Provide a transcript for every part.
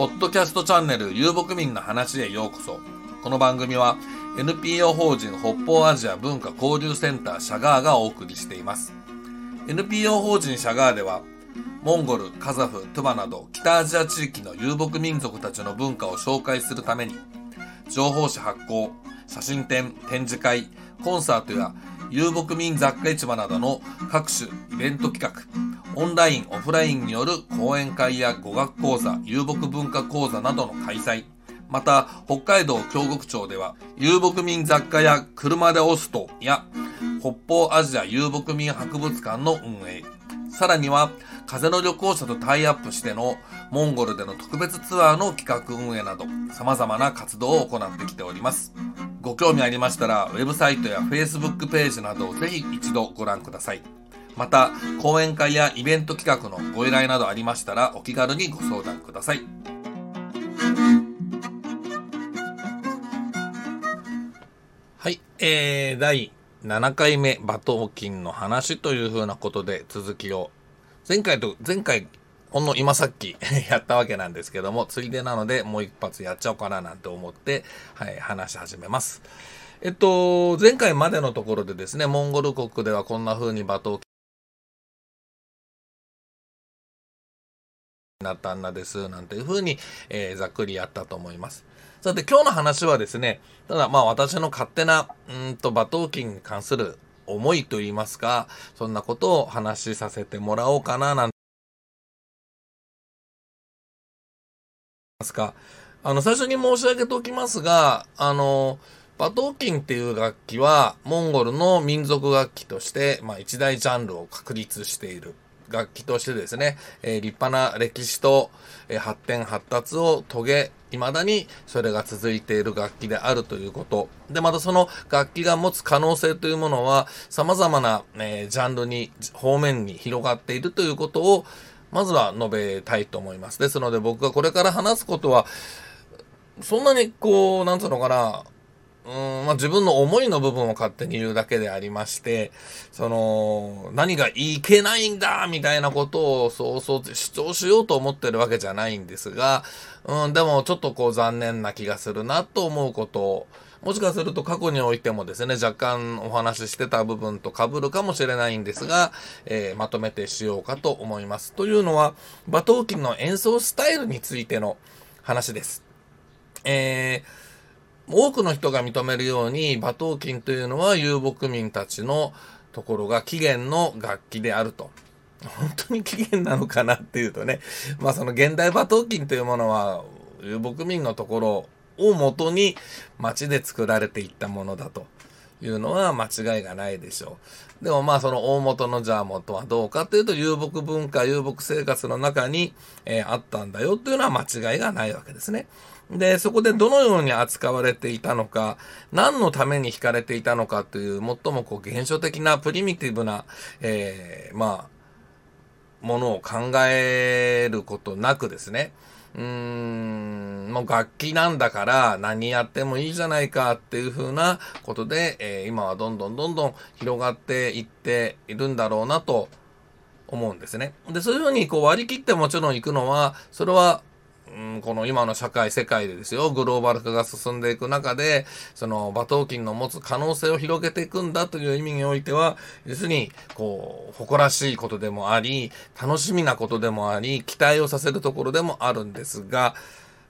ポッドキャストチャンネル遊牧民の話へようこそ。この番組は NPO 法人北方アジア文化交流センターシャガーがお送りしています。NPO 法人シャガーでは、モンゴル、カザフ、トゥバなど北アジア地域の遊牧民族たちの文化を紹介するために、情報誌発行、写真展、展示会、コンサートや遊牧民雑貨市場などの各種イベント企画、オンライン、オフラインによる講演会や語学講座、遊牧文化講座などの開催、また、北海道京極町では、遊牧民雑貨や車でオストや、北方アジア遊牧民博物館の運営、さらには、風の旅行者とタイアップしてのモンゴルでの特別ツアーの企画運営など、様々な活動を行ってきております。ご興味ありましたら、ウェブサイトや Facebook ページなどをぜひ一度ご覧ください。また、講演会やイベント企画のご依頼などありましたら、お気軽にご相談ください。はい、えー、第7回目、馬頭琴の話というふうなことで続きを、前回と、前回、ほんの今さっき やったわけなんですけども、ついでなのでもう一発やっちゃおうかななんて思って、はい、話し始めます。えっと、前回までのところでですね、モンゴル国ではこんな風に馬頭なったんなです、なんていう風に、えーざっくりやったと思います。さて、今日の話はですね、ただまあ私の勝手な、うんと馬頭琴に関する思いといいますか、そんなことを話しさせてもらおうかな、なんてますか。あの、最初に申し上げておきますが、あの、馬頭琴っていう楽器は、モンゴルの民族楽器として、まあ一大ジャンルを確立している。楽器としてですね、えー立派な歴史と、えー発展発達を遂げ、未だにそれが続いている楽器であるということ。で、またその楽器が持つ可能性というものは、様々な、えージャンルに、方面に広がっているということを、まずは述べたいと思います。ですので僕がこれから話すことは、そんなにこう、なんつうのかな、うん、まあ、自分の思いの部分を勝手に言うだけでありまして、その、何がいけないんだみたいなことをそうそう主張しようと思ってるわけじゃないんですが、うん、でもちょっとこう残念な気がするなと思うことを、もしかすると過去においてもですね、若干お話ししてた部分と被るかもしれないんですが、えーまとめてしようかと思います。というのは、馬頭琴の演奏スタイルについての話です。えー多くの人が認めるように、馬頭琴というのは遊牧民たちのところが起源の楽器であると。本当に起源なのかなっていうとね、まあその現代馬頭琴というものは遊牧民のところを元に町で作られていったものだというのは間違いがないでしょう。でもまあその大元のじゃあ元はどうかというと遊牧文化、遊牧生活の中に、えーあったんだよというのは間違いがないわけですね。で、そこでどのように扱われていたのか、何のために惹かれていたのかという、最もこう現象的なプリミティブな、えーまあ、ものを考えることなくですね、うーん、もう楽器なんだから何やってもいいじゃないかっていう風なことで、えー今はどんどんどんどん広がっていっているんだろうなと思うんですね。で、そういうふうにこう割り切ってもちろん行くのは、それはうんこの今の社会、世界でですよ、グローバル化が進んでいく中で、その馬頭琴の持つ可能性を広げていくんだという意味においては、要するに、こう、誇らしいことでもあり、楽しみなことでもあり、期待をさせるところでもあるんですが、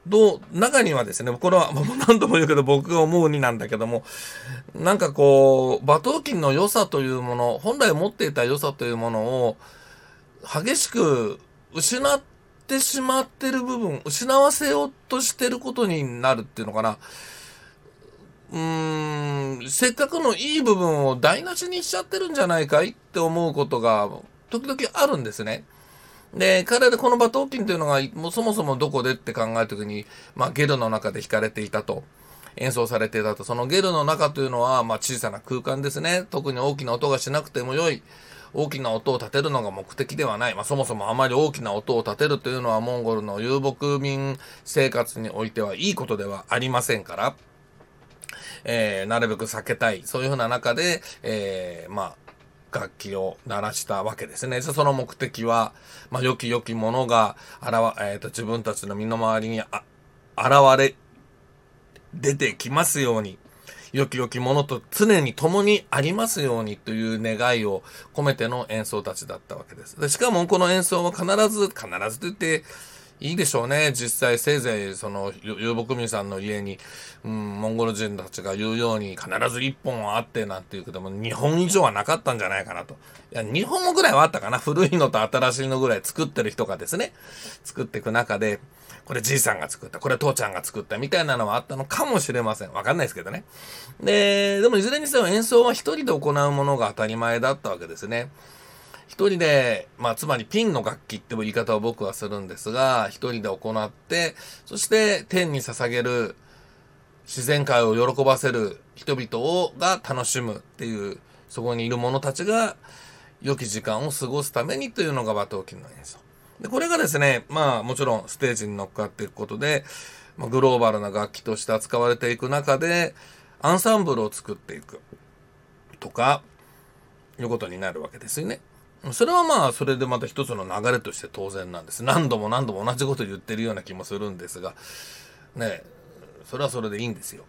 どう、中にはですね、これはもう何度も言うけど僕が思うになんだけども、なんかこう、馬頭琴の良さというもの、本来持っていた良さというものを、激しく失ってしまってる部分、失わせようとしてることになるっていうのかな。うーん、せっかくのいい部分を台無しにしちゃってるんじゃないかいって思うことが時々あるんですね。で、彼でこの馬頭琴というのが、もうそもそもどこでって考えたときに、まあゲルの中で弾かれていたと。演奏されていたと。そのゲルの中というのは、まあ小さな空間ですね。特に大きな音がしなくても良い。大きな音を立てるのが目的ではない。まあそもそもあまり大きな音を立てるというのはモンゴルの遊牧民生活においてはいいことではありませんから。えーなるべく避けたい。そういうふうな中で、えーまあ、楽器を鳴らしたわけですね。その目的は、まあ、良き良きものが、あらわ、えっ、ー、と、自分たちの身の回りにあ、現れ、出てきますように、良き良きものと常に共にありますようにという願いを込めての演奏たちだったわけです。でしかもこの演奏は必ず、必ずと言って、いいでしょうね。実際、せいぜい、その、遊牧民さんの家に、うん、モンゴル人たちが言うように、必ず一本はあってなんていうけども、2本以上はなかったんじゃないかなと。いや、2本ぐらいはあったかな。古いのと新しいのぐらい作ってる人がですね、作っていく中で、これじいさんが作った、これ父ちゃんが作ったみたいなのはあったのかもしれません。わかんないですけどね。で、でもいずれにせよ演奏は一人で行うものが当たり前だったわけですね。一人で、まあ、つまりピンの楽器って言い方を僕はするんですが、一人で行って、そして天に捧げる、自然界を喜ばせる人々をが楽しむっていう、そこにいる者たちが良き時間を過ごすためにというのが馬頭琴の演奏。で、これがですね、まあもちろんステージに乗っかっていくことで、まあ、グローバルな楽器として扱われていく中で、アンサンブルを作っていくとか、いうことになるわけですよね。それはまあ、それでまた一つの流れとして当然なんです。何度も何度も同じこと言ってるような気もするんですが、ね、それはそれでいいんですよ。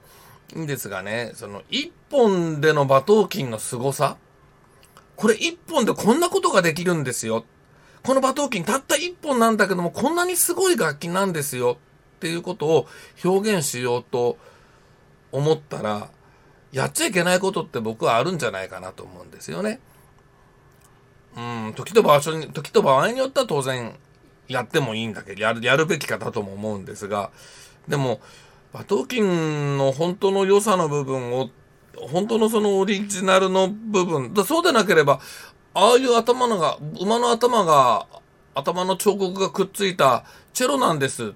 いいんですがね、その一本での馬頭琴の凄さ、これ一本でこんなことができるんですよ。この馬頭琴たった一本なんだけども、こんなにすごい楽器なんですよ。っていうことを表現しようと思ったら、やっちゃいけないことって僕はあるんじゃないかなと思うんですよね。うん、時と場所に、時と場合によっては当然やってもいいんだけど、やる、やるべきかだとも思うんですが、でも、馬頭琴の本当の良さの部分を、本当のそのオリジナルの部分、そうでなければ、ああいう頭のが、馬の頭が、頭の彫刻がくっついたチェロなんですっ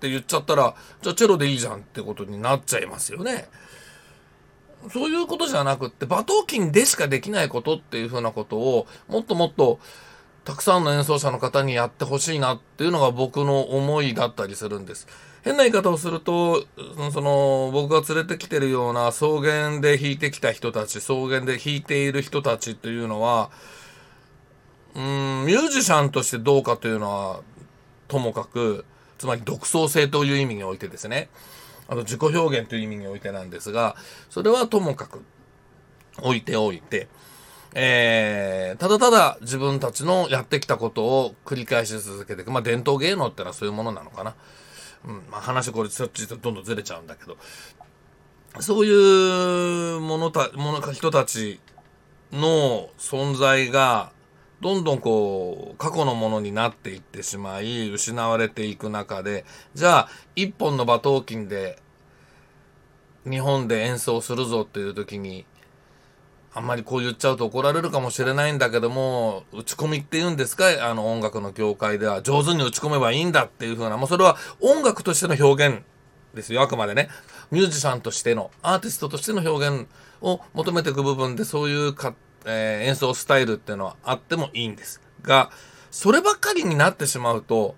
て言っちゃったら、じゃあチェロでいいじゃんってことになっちゃいますよね。そういうことじゃなくって、馬頭琴でしかできないことっていうふうなことを、もっともっと、たくさんの演奏者の方にやってほしいなっていうのが僕の思いだったりするんです。変な言い方をすると、その、僕が連れてきてるような草原で弾いてきた人たち、草原で弾いている人たちっていうのは、うん、ミュージシャンとしてどうかというのは、ともかく、つまり独創性という意味においてですね、あの自己表現という意味においてなんですが、それはともかく置いておいて、えー、ただただ自分たちのやってきたことを繰り返し続けていく。まあ伝統芸能ってのはそういうものなのかな。うん、まあ話これそっちとどんどんずれちゃうんだけど、そういうものた、ものか人たちの存在が、どんどんこう、過去のものになっていってしまい、失われていく中で、じゃあ、一本の馬頭琴で、日本で演奏するぞっていう時に、あんまりこう言っちゃうと怒られるかもしれないんだけども、打ち込みって言うんですか？あの音楽の業界では上手に打ち込めばいいんだっていう風な、もうそれは音楽としての表現ですよ、あくまでね。ミュージシャンとしての、アーティストとしての表現を求めていく部分でそういうかえー、演奏スタイルっていうのはあってもいいんです。が、そればっかりになってしまうと、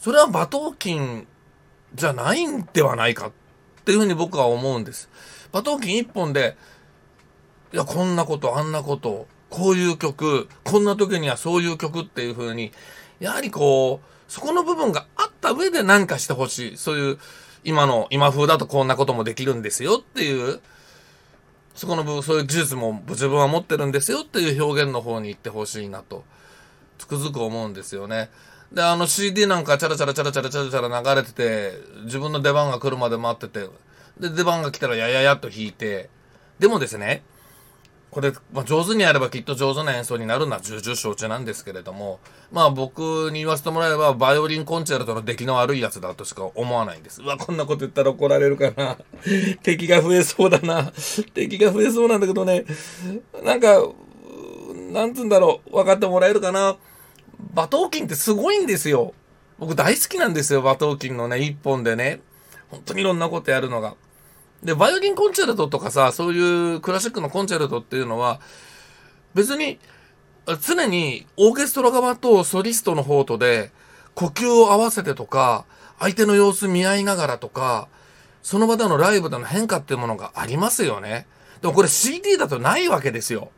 それは馬頭琴じゃないんではないかっていうふうに僕は思うんです。馬頭琴一本で、いや、こんなこと、あんなこと、こういう曲、こんな時にはそういう曲っていうふうに、やはりこう、そこの部分があった上で何かしてほしい。そういう、今の、今風だとこんなこともできるんですよっていう、そこの部分、そういう技術も自分は持ってるんですよっていう表現の方に行ってほしいなと、つくづく思うんですよね。で、あの CD なんかチャラチャラチャラチャラチャラチャラ流れてて、自分の出番が来るまで待ってて、で、出番が来たらやややっと弾いて、でもですね、これ、まあ、上手にやればきっと上手な演奏になるのは重々承知なんですけれども、まあ僕に言わせてもらえば、バイオリンコンチェルトの出来の悪いやつだとしか思わないんです。うわ、こんなこと言ったら怒られるかな。敵が増えそうだな。敵が増えそうなんだけどね、なんか、なんつうんだろう、分かってもらえるかな。馬頭琴ってすごいんですよ。僕大好きなんですよ、馬頭琴のね、一本でね。本当にいろんなことやるのが。で、バイオリンコンチェルトとかさ、そういうクラシックのコンチェルトっていうのは、別に、常にオーケストラ側とソリストの方とで、呼吸を合わせてとか、相手の様子見合いながらとか、その場でのライブでの変化っていうものがありますよね。でもこれ CD だとないわけですよ。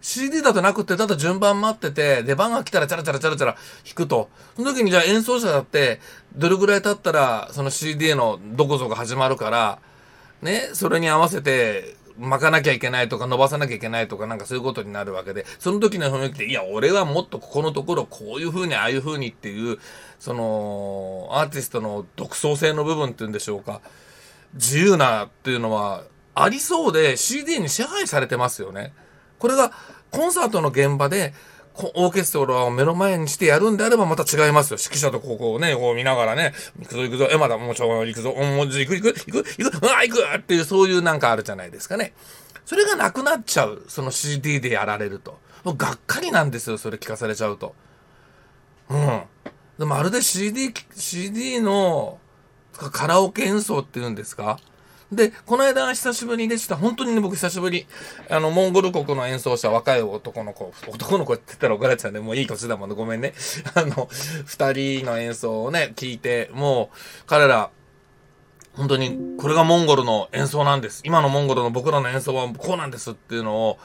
CD だとなくて、ただ順番待ってて、出番が来たらチャラチャラチャラチャラ弾くと。その時にじゃあ演奏者だって、どれぐらい経ったら、その CD のどこぞが始まるから、ね、それに合わせて、巻かなきゃいけないとか伸ばさなきゃいけないとかなんかそういうことになるわけで、その時の雰囲気で、いや、俺はもっとここのところこういう風にああいう風にっていう、その、アーティストの独創性の部分っていうんでしょうか。自由なっていうのはありそうで CD に支配されてますよね。これがコンサートの現場で、オーケストラを目の前にしてやるんであればまた違いますよ。指揮者とここをね、こう見ながらね、行くぞ行くぞ、え、まだもうちょ、行くぞ、もう行く行く行く行く、うわ、行くっていう、そういうなんかあるじゃないですかね。それがなくなっちゃう。その CD でやられると。もうがっかりなんですよ、それ聞かされちゃうと。うん。でまるで CD、CD のカラオケ演奏っていうんですかで、この間久しぶりでした。本当にね、僕久しぶり。あの、モンゴル国の演奏者、若い男の子、男の子って言ったら怒られちゃうね。もういい年だもんね。ごめんね。あの、二人の演奏をね、聞いて、もう、彼ら、本当に、これがモンゴルの演奏なんです。今のモンゴルの僕らの演奏はこうなんですっていうのを、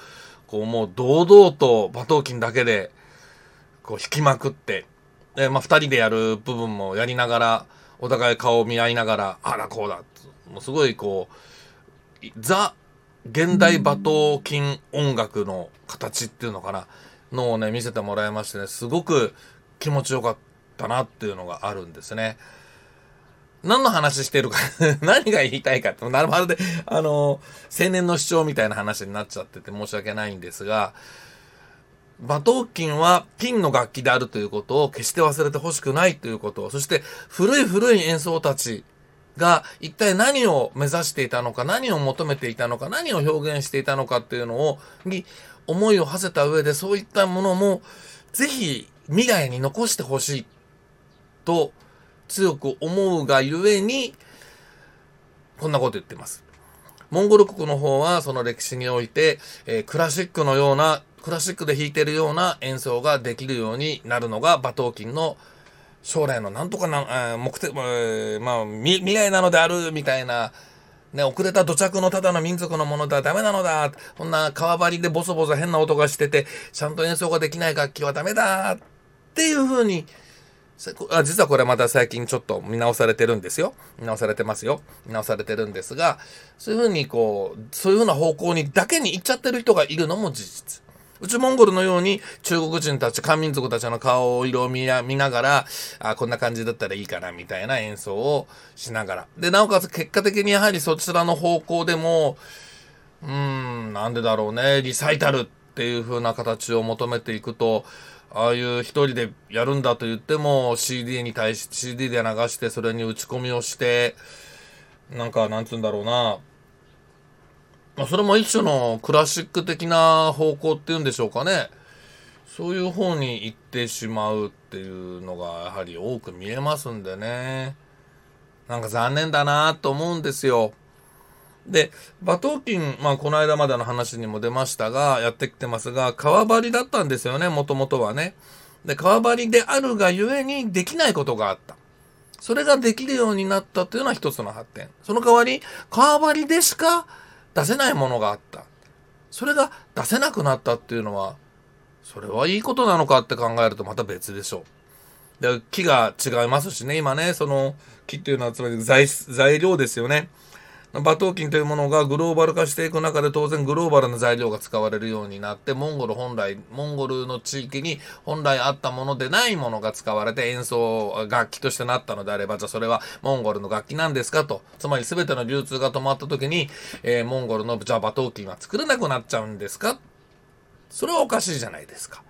こう、もう堂々と馬頭琴だけで、こう弾きまくって、で、まあ、二人でやる部分もやりながら、お互い顔を見合いながら、あら、こうだ。もうすごいこう、ザ・現代馬頭琴音楽の形っていうのかな、のをね、見せてもらいましてね、すごく気持ちよかったなっていうのがあるんですね。何の話してるか 何が言いたいかって、なるまるで、あの、青年の主張みたいな話になっちゃってて申し訳ないんですが、馬頭琴はピンの楽器であるということを決して忘れてほしくないということ、そして古い古い演奏たちが一体何を目指していたのか、何を求めていたのか、何を表現していたのかっていうのを、に思いを馳せた上でそういったものもぜひ未来に残してほしいと強く思うがゆえに、こんなこと言ってます。モンゴル国の方はその歴史において、えー、クラシックのようなクラシックで弾いてるような演奏ができるようになるのが馬頭琴の将来のなんとかな、目的、まあ、未来なのであるみたいな、ね、遅れた土着のただの民族のものではダメなのだ。こんな川張りでボソボソ変な音がしてて、ちゃんと演奏ができない楽器はダメだっていう風に、実はこれまた最近ちょっと見直されてるんですよ。見直されてますよ。見直されてるんですが、そういう風にこう、そういう風な方向にだけに行っちゃってる人がいるのも事実。内モンゴルのように中国人たち、漢民族たちの顔色を見ながら、あこんな感じだったらいいかな、みたいな演奏をしながら。で、なおかつ結果的にやはりそちらの方向でも、うーん、なんでだろうね、リサイタルっていう風な形を求めていくと、ああいう一人でやるんだと言っても CD に対し、CD で流してそれに打ち込みをして、なんか、なんつうんだろうな、まあ、それも一種のクラシック的な方向っていうんでしょうかね。そういう方に行ってしまうっていうのがやはり多く見えますんでね。なんか残念だなと思うんですよ。で、馬頭琴、まあこの間までの話にも出ましたが、やってきてますが、川張りだったんですよね、もともとはね。で、川張りであるがゆえにできないことがあった。それができるようになったというのは一つの発展。その代わり、川張りでしか出せないものがあった。それが出せなくなったっていうのは、それはいいことなのかって考えるとまた別でしょう。で、木が違いますしね、今ね、その木っていうのはつまり材材料ですよね。馬頭琴というものがグローバル化していく中で当然グローバルな材料が使われるようになってモンゴル本来モンゴルの地域に本来あったものでないものが使われて演奏楽器としてなったのであればじゃあそれはモンゴルの楽器なんですかと。つまり全ての流通が止まった時に、えー、モンゴルのじゃあ馬頭琴は作れなくなっちゃうんですか？それはおかしいじゃないですか。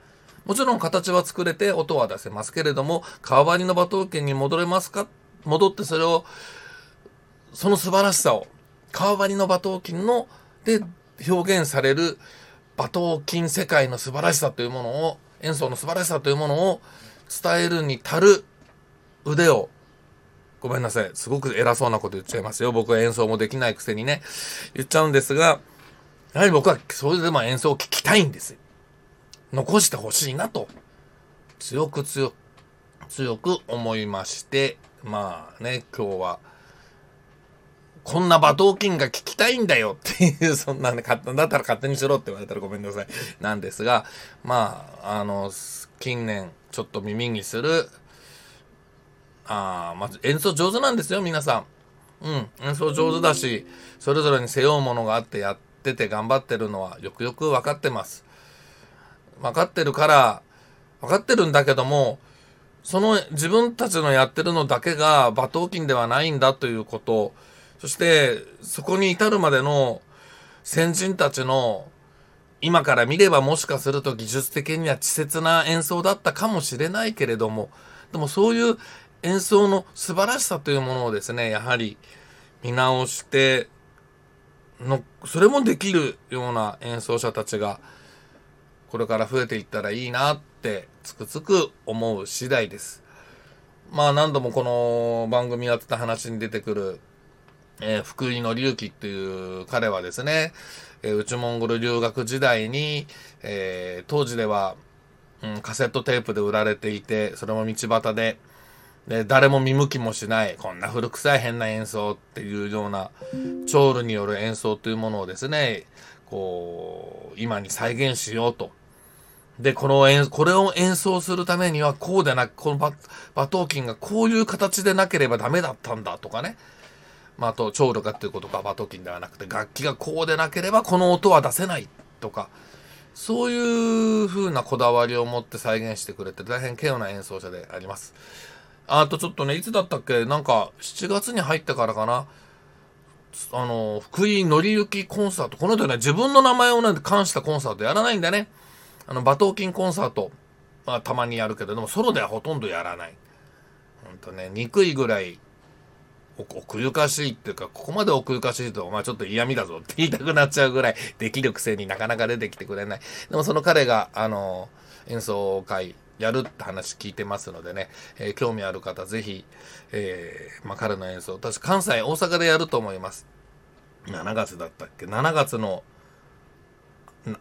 もちろん形は作れて音は出せますけれども川張りの馬頭琴に戻れますか？戻ってそれをその素晴らしさを川張りの馬頭琴ので表現される馬頭琴世界の素晴らしさというものを演奏の素晴らしさというものを伝えるに足る腕を。ごめんなさい。すごく偉そうなこと言っちゃいますよ。僕は演奏もできないくせにね言っちゃうんですがやはり僕はそれでも演奏を聴きたいんです残してほしいなと強く強く強く思いましてまあね今日はこんな馬頭琴が聞きたいんだよっていう、そんなね、だったら勝手にしろって言われたらごめんなさい。なんですが、まあ、あの、近年ちょっと耳にする、あまず演奏上手なんですよ、皆さん。うん、演奏上手だし、それぞれに背負うものがあってやってて頑張ってるのはよくよく分かってます。分かってるから、分かってるんだけども、その自分たちのやってるのだけが馬頭琴ではないんだということ、そしてそこに至るまでの先人たちの今から見ればもしかすると技術的には稚拙な演奏だったかもしれないけれども、でもそういう演奏の素晴らしさというものをですね、やはり見直しての、それもできるような演奏者たちがこれから増えていったらいいなってつくづく思う次第です。まあ何度もこの番組やってた話に出てくる、えー、福井紀之っていう彼はですね、えー、内モンゴル留学時代に、えー、当時では、うん、カセットテープで売られていて、それも道端で、で、誰も見向きもしない、こんな古臭い変な演奏っていうような、チョールによる演奏というものをですね、こう、今に再現しようと。で、この演、これを演奏するためにはこうでなく、このババトーキンがこういう形でなければダメだったんだとかね。まあ、あと、聴力っていうことか、バトキンではなくて、楽器がこうでなければこの音は出せないとか、そういう風なこだわりを持って再現してくれて、大変稀有な演奏者であります。あとちょっとね、いつだったっけなんか、7月に入ってからかな。あの、福井のりゆきコンサート。この人ね、自分の名前をね、冠したコンサートやらないんだね。あの、馬頭琴コンサート。まあ、たまにやるけれども、ソロではほとんどやらない。ほんとね、憎いぐらい、奥ゆかしいっていうか、ここまで奥ゆかしいと、まあちょっと嫌味だぞって言いたくなっちゃうぐらい、できるくせになかなか出てきてくれない。でもその彼が、あの、演奏会、やるって話聞いてますのでね、えー、興味ある方ぜひ、えー、まあ、彼の演奏、私関西、大阪でやると思います。7月だったっけ ?7 月の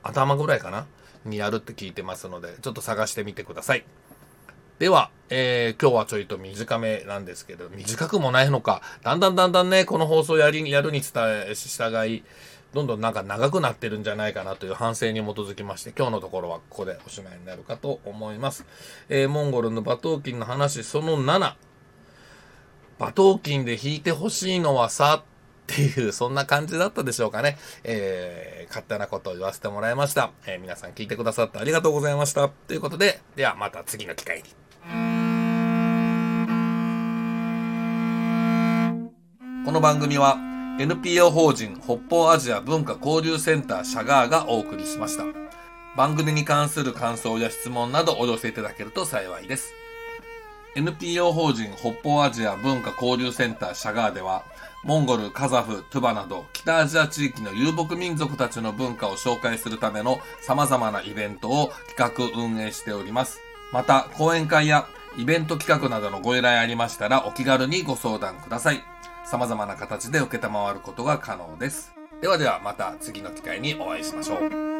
頭ぐらいかな？にやるって聞いてますので、ちょっと探してみてください。では、えー、今日はちょいと短めなんですけど、短くもないのか、だんだんだんだんね、この放送やり、やるに伝え、従い、どんどんなんか長くなってるんじゃないかなという反省に基づきまして、今日のところはここでおしまいになるかと思います。えー、モンゴルの馬頭琴の話、その7。馬頭琴で弾いてほしいのはさ、っていう、そんな感じだったでしょうかね。えー、勝手なことを言わせてもらいました。えー、皆さん聞いてくださってありがとうございました。ということで、ではまた次の機会に。この番組は NPO 法人北方アジア文化交流センターシャガーがお送りしました。番組に関する感想や質問などお寄せいただけると幸いです。NPO 法人北方アジア文化交流センターシャガーでは、モンゴル、カザフ、トゥバなど北アジア地域の遊牧民族たちの文化を紹介するための様々なイベントを企画運営しております。また、講演会やイベント企画などのご依頼ありましたらお気軽にご相談ください。様々な形で承ることが可能です。ではではまた次の機会にお会いしましょう。